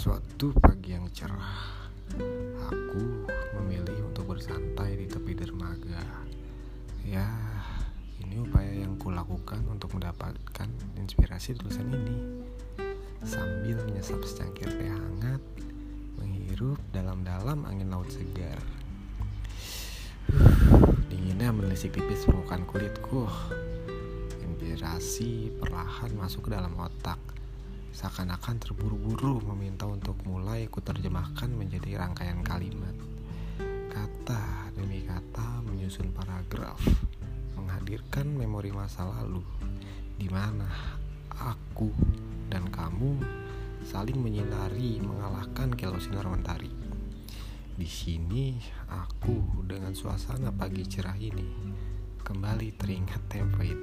Suatu pagi yang cerah, aku memilih untuk bersantai di tepi dermaga. Ya, ini upaya yang kulakukan untuk mendapatkan inspirasi tulisan ini. Sambil menyesap secangkir teh hangat, menghirup dalam-dalam angin laut segar. Dinginnya melisik tipis permukaan kulitku. Inspirasi perlahan masuk ke dalam otak seakan-akan terburu-buru meminta untuk mulai kuterjemahkan menjadi rangkaian kalimat kata demi kata menyusun paragraf menghadirkan memori masa lalu di mana aku dan kamu saling menyinari mengalahkan kilau sinar mentari. Di sini aku dengan suasana pagi cerah ini kembali teringat tempo itu.